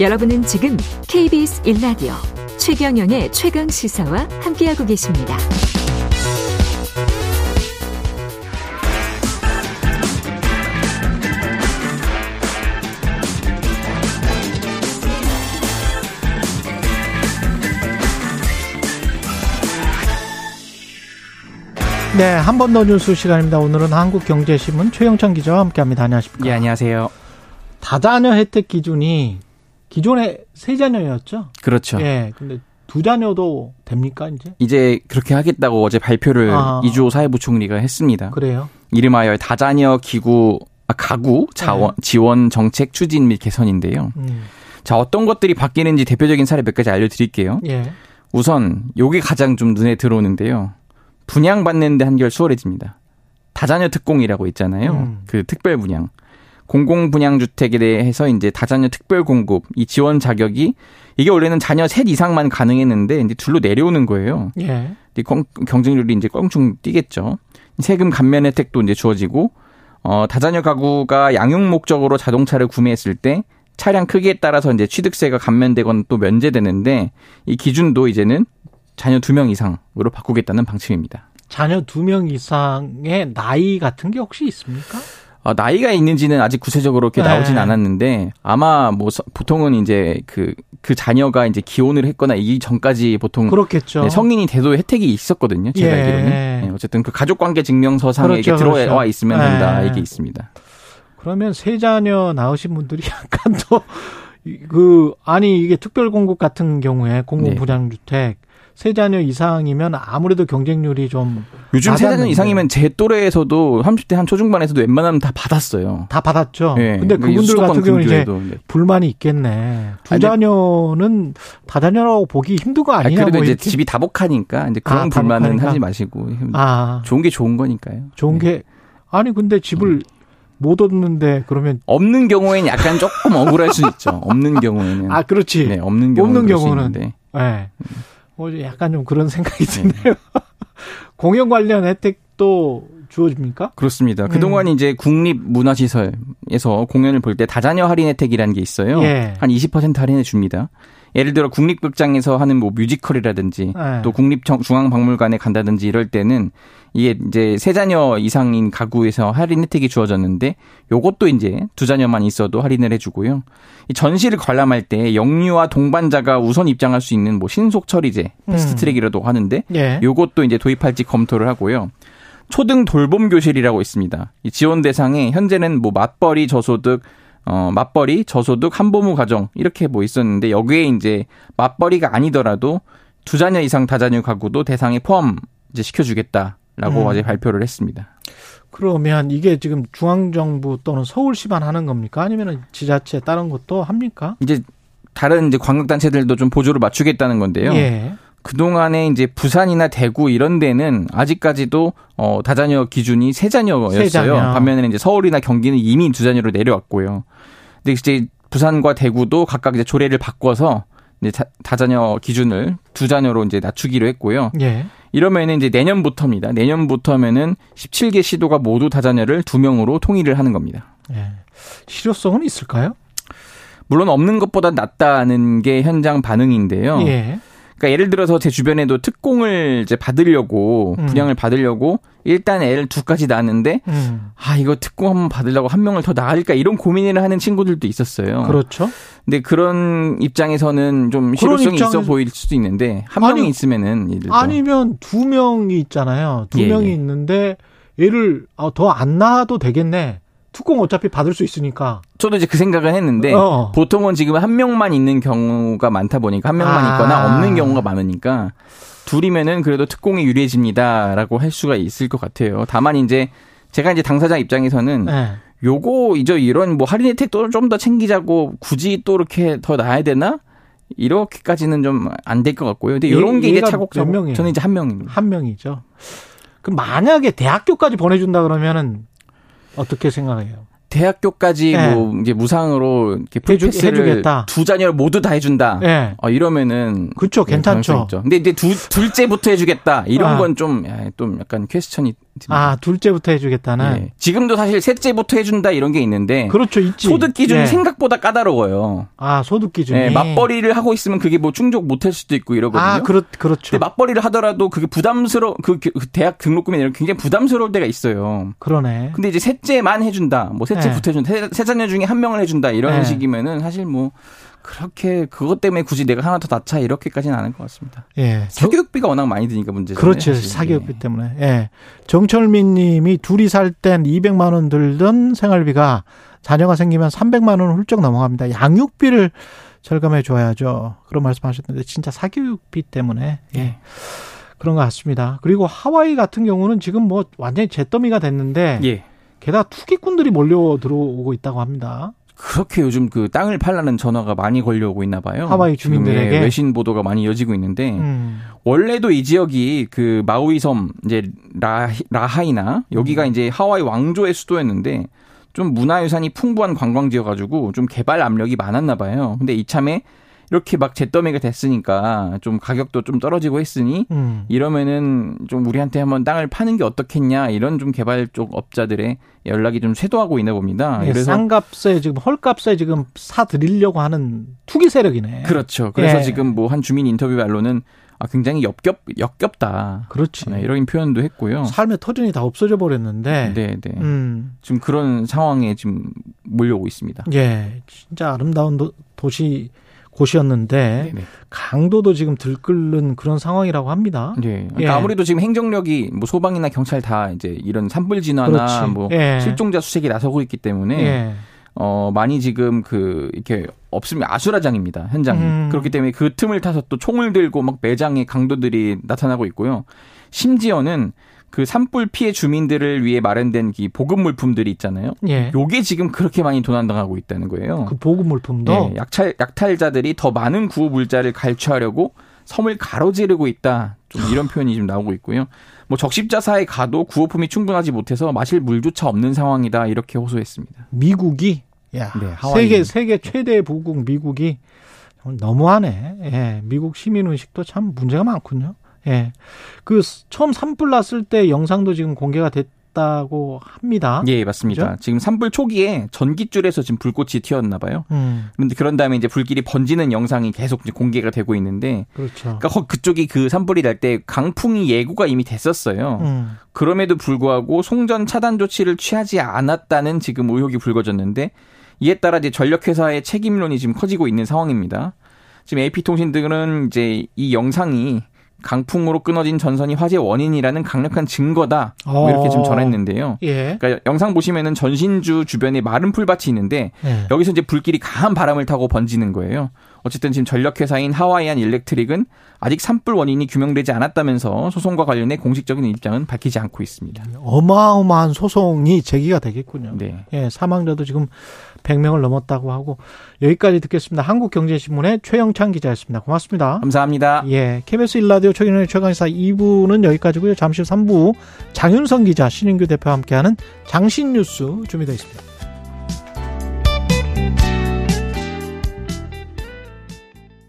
여러분은 지금 KBS 1라디오 최경영의 최강 시사와 함께하고 계십니다. 네, 한 번 더 뉴스 시간입니다. 오늘은 한국경제신문 최영찬 기자와 함께합니다. 안녕하십니까? 예, 안녕하세요. 다자녀 혜택 기준이 기존에 세 자녀였죠? 그렇죠. 예, 근데 두 자녀도 됩니까 이제? 이제 그렇게 하겠다고 어제 발표를 아. 이주호 사회부총리가 했습니다. 그래요? 이름하여 다자녀 기구 아, 가구 자원 지원 정책 추진 및 개선인데요. 음, 자 어떤 것들이 바뀌는지 대표적인 사례 몇 가지 알려드릴게요. 예. 우선 요게 가장 좀 눈에 들어오는데요. 분양 받는데 한결 수월해집니다. 다자녀 특공이라고 있잖아요. 음. 그 특별 분양. 공공 분양 주택에 대해서 이제 다자녀 특별 공급 이 지원 자격이 이게 원래는 자녀 셋 이상만 가능했는데 이제 둘로 내려오는 거예요. 예. 경쟁률이 이제 껑충 뛰겠죠. 세금 감면 혜택도 이제 주어지고 어 다자녀 가구가 양육 목적으로 자동차를 구매했을 때 차량 크기에 따라서 이제 취득세가 감면되거나 또 면제되는데 이 기준도 이제는 자녀 두 명 이상으로 바꾸겠다는 방침입니다. 자녀 두 명 이상의 나이 같은 게 혹시 있습니까? 어, 나이가 있는지는 아직 구체적으로 이렇게 네. 나오진 않았는데 아마 뭐 서- 보통은 이제 그그 자녀가 이제 기혼을 했거나 이 전까지 보통 그렇겠죠. 네, 성인이 돼도 혜택이 있었거든요. 제가 예. 알기로는. 네, 어쨌든 그 가족관계 증명서상에 그렇죠, 들어와 그렇죠. 있으면 된다. 예. 이게 있습니다. 그러면 세 자녀 낳으신 분들이 약간 더 그 아니 이게 특별 공급 같은 경우에 공공 네. 분양주택 세 자녀 이상이면 아무래도 경쟁률이 좀 요즘 세 자녀 맞았는데. 이상이면 제 또래에서도 30대 한 초중반에서도 웬만하면 다 받았어요. 다 받았죠. 예. 근데 뭐 그분들 같은 경우는 이제. 네. 불만이 있겠네. 두 아니, 자녀는 다자녀라고 보기 힘든 거 아니, 아니냐 그래도 뭐 이제 이렇게. 집이 다복하니까 이제 그런 아, 불만은 다복하니까? 하지 마시고 아 좋은 게 좋은 거니까요. 좋은 네. 게 아니 근데 집을 음. 못 얻는데 그러면 없는 경우에는 약간 조금 억울할 수 있죠. 없는 경우에는. 아 그렇지. 네, 없는 경우는 없는 경우는. 예. 뭐 약간 좀 그런 생각이 네. 드네요. 공연 관련 혜택도 주어집니까? 그렇습니다. 그동안 이제 국립문화시설에서 공연을 볼 때 다자녀 할인 혜택이라는 게 있어요. 예. 한20% 할인해 줍니다. 예를 들어 국립극장에서 하는 뭐 뮤지컬이라든지 예. 또 국립중앙박물관에 간다든지 이럴 때는 이게 이제 세 자녀 이상인 가구에서 할인 혜택이 주어졌는데 요것도 이제 두 자녀만 있어도 할인을 해주고요. 이 전시를 관람할 때 영유아 동반자가 우선 입장할 수 있는 뭐 신속 처리제 패스트트랙이라도 하는데 예. 요것도 이제 도입할지 검토를 하고요. 초등 돌봄 교실이라고 있습니다. 이 지원 대상에 현재는 뭐 맞벌이 저소득 어 맞벌이 저소득 한부모 가정 이렇게 뭐 있었는데 여기에 이제 맞벌이가 아니더라도 두 자녀 이상 다자녀 가구도 대상에 포함 이제 시켜주겠다라고 음. 어제 발표를 했습니다. 그러면 이게 지금 중앙정부 또는 서울시만 하는 겁니까? 아니면 지자체 다른 것도 합니까? 이제 다른 이제 관광단체들도 좀 보조를 맞추겠다는 건데요. 예. 그동안에 이제 부산이나 대구 이런 데는 아직까지도 어 다자녀 기준이 세 자녀였어요. 세 자녀. 반면에 이제 서울이나 경기는 이미 두 자녀로 내려왔고요. 근데 이제 부산과 대구도 각각 이제 조례를 바꿔서 이제 다, 다자녀 기준을 두 자녀로 이제 낮추기로 했고요. 예. 이러면은 이제 내년부터입니다. 내년부터면은 17개 시도가 모두 다자녀를 두 명으로 통일을 하는 겁니다. 예. 실효성은 있을까요? 물론 없는 것보다 낫다는 게 현장 반응인데요. 예. 그러니까 예를 들어서 제 주변에도 특공을 이제 받으려고 음. 분양을 받으려고 일단 애를 두까지 낳았는데 음. 아 이거 특공 한번 받으려고 한 명을 더 낳을까 이런 고민을 하는 친구들도 있었어요. 그렇죠. 근데 그런 입장에서는 좀 실효성이 있어 입장에서- 보일 수도 있는데 한 아니, 명이 있으면은 예를 들어 아니면 두 명이 있잖아요. 두 예, 명이 예. 있는데 얘를 아, 더안 낳아도 되겠네. 특공 어차피 받을 수 있으니까. 저도 이제 그 생각은 했는데 어. 보통은 지금 한 명만 있는 경우가 많다 보니까 한 명만 아. 있거나 없는 경우가 많으니까 둘이면은 그래도 특공이 유리해집니다라고 할 수가 있을 것 같아요. 다만 이제 제가 이제 당사자 입장에서는 예. 요거 이제 이런 뭐 할인 혜택도 좀더 챙기자고 굳이 또 이렇게 더 나야 되나? 이렇게까지는 좀 안 될 것 같고요. 근데 얘- 이런 게 이제 차곡차곡? 저는 이제 한 명입니다. 한 명이죠. 그럼 만약에 대학교까지 보내준다 그러면은 어떻게 생각해요? 대학교까지 네. 뭐 이제 무상으로 이렇게 해주겠다. 두 자녀를 모두 다 해준다. 예. 어, 이러면은 그쵸, 네, 괜찮죠. 근데 이제 두 둘째부터 해주겠다 이런 아. 건좀좀 약간 퀘스천이 아, 둘째부터 해주겠다는. 예. 지금도 사실 셋째부터 해준다 이런 게 있는데. 그렇죠, 있지. 소득 기준이 예. 생각보다 까다로워요. 아, 소득 기준이. 예, 맞벌이를 하고 있으면 그게 뭐 충족 못할 수도 있고 이러거든요. 아, 그렇, 그렇죠. 근데 맞벌이를 하더라도 그게 부담스러, 그, 그 대학 등록금이 이런 굉장히 부담스러울 때가 있어요. 그러네. 근데 이제 셋째만 해준다. 뭐 셋째부터 예. 해준다. 세, 세 자녀 중에 한 명을 해준다. 이런 예. 식이면은 사실 뭐 그렇게 그것 때문에 굳이 내가 하나 더 낳자 이렇게까지는 않을 것 같습니다. 예. 사교육비가 워낙 많이 드니까 문제죠. 그렇죠. 사교육비 예. 때문에. 예. 정철민 님이 둘이 살 땐 200만 원 들던 생활비가 자녀가 생기면 300만 원을 훌쩍 넘어갑니다. 양육비를 절감해 줘야죠. 그런 말씀 하셨는데 진짜 사교육비 때문에 예. 그런 것 같습니다. 그리고 하와이 같은 경우는 지금 뭐 완전히 잿더미가 됐는데 예. 게다가 투기꾼들이 몰려 들어오고 있다고 합니다. 그렇게 요즘 그 땅을 팔라는 전화가 많이 걸려오고 있나 봐요. 하와이 주민들에게 외신 보도가 많이 이어지고 있는데 음. 원래도 이 지역이 그 마우이 섬 이제 라 라하이나 여기가 음. 이제 하와이 왕조의 수도였는데 좀 문화유산이 풍부한 관광지여가지고 좀 개발 압력이 많았나 봐요. 근데 이참에 이렇게 막 잿더미가 됐으니까 좀 가격도 좀 떨어지고 했으니 음. 이러면은 좀 우리한테 한번 땅을 파는 게 어떻겠냐 이런 좀 개발 쪽 업자들의 연락이 좀 쇄도하고 있나 봅니다. 예, 그래서 싼값에 지금 헐값에 지금 사 드리려고 하는 투기 세력이네. 그렇죠. 그래서 예. 지금 뭐 한 주민 인터뷰 말로는 아, 굉장히 역겹, 역겹다. 그렇지. 네, 이런 표현도 했고요. 삶의 터전이 다 없어져 버렸는데. 네, 네. 음. 지금 그런 상황에 지금 몰려오고 있습니다. 예. 진짜 아름다운 도, 도시 곳이었는데 네네. 강도도 지금 들끓는 그런 상황이라고 합니다. 네. 그러니까 예. 아무래도 지금 행정력이 뭐 소방이나 경찰 다 이제 이런 산불 진화나 그렇지. 뭐 예. 실종자 수색이 나서고 있기 때문에 예. 어 많이 지금 그 이렇게 없으면 아수라장입니다 현장이 음. 그렇기 때문에 그 틈을 타서 또 총을 들고 막 매장에 강도들이 나타나고 있고요. 심지어는 그 산불 피해 주민들을 위해 마련된 이 보급 물품들이 있잖아요. 예. 요게 지금 그렇게 많이 도난당하고 있다는 거예요. 그 보급 물품도 예, 약탈 약탈자들이 더 많은 구호 물자를 갈취하려고 섬을 가로지르고 있다. 좀 이런 표현이 지금 나오고 있고요. 뭐 적십자사에 가도 구호품이 충분하지 못해서 마실 물조차 없는 상황이다. 이렇게 호소했습니다. 미국이 야, 네, 세계 세계 최대 부국 미국이 너무하네. 예, 미국 시민 의식도 참 문제가 많군요. 예. 그 처음 산불 났을 때 영상도 지금 공개가 됐 다고 합니다. 예, 맞습니다. 그죠? 지금 산불 초기에 전기줄에서 지금 불꽃이 튀었나 봐요. 음. 그런데 그런 다음에 이제 불길이 번지는 영상이 계속 이제 공개가 되고 있는데 그렇죠. 그러니까 그쪽이 그 산불이 날 때 강풍이 예고가 이미 됐었어요. 음. 그럼에도 불구하고 송전 차단 조치를 취하지 않았다는 지금 의혹이 불거졌는데 이에 따라 이제 전력회사의 책임론이 지금 커지고 있는 상황입니다. 지금 AP통신 등은 이제 이 영상이 강풍으로 끊어진 전선이 화재 원인이라는 강력한 증거다. 뭐 이렇게 좀 어. 전했는데요. 예. 그러니까 영상 보시면은 전신주 주변에 마른 풀밭이 있는데 예. 여기서 이제 불길이 강한 바람을 타고 번지는 거예요. 어쨌든 지금 전력회사인 하와이안 일렉트릭은 아직 산불 원인이 규명되지 않았다면서 소송과 관련해 공식적인 입장은 밝히지 않고 있습니다. 어마어마한 소송이 제기가 되겠군요. 네. 예, 사망자도 지금 100명을 넘었다고 하고 여기까지 듣겠습니다. 한국경제신문의 최영창 기자였습니다. 고맙습니다. 감사합니다. 예, KBS 일라디오 최경영의 최강의사 2부는 여기까지고요. 잠시 후 3부 장윤성 기자, 신인규 대표와 함께하는 장신뉴스 준비되어 있습니다.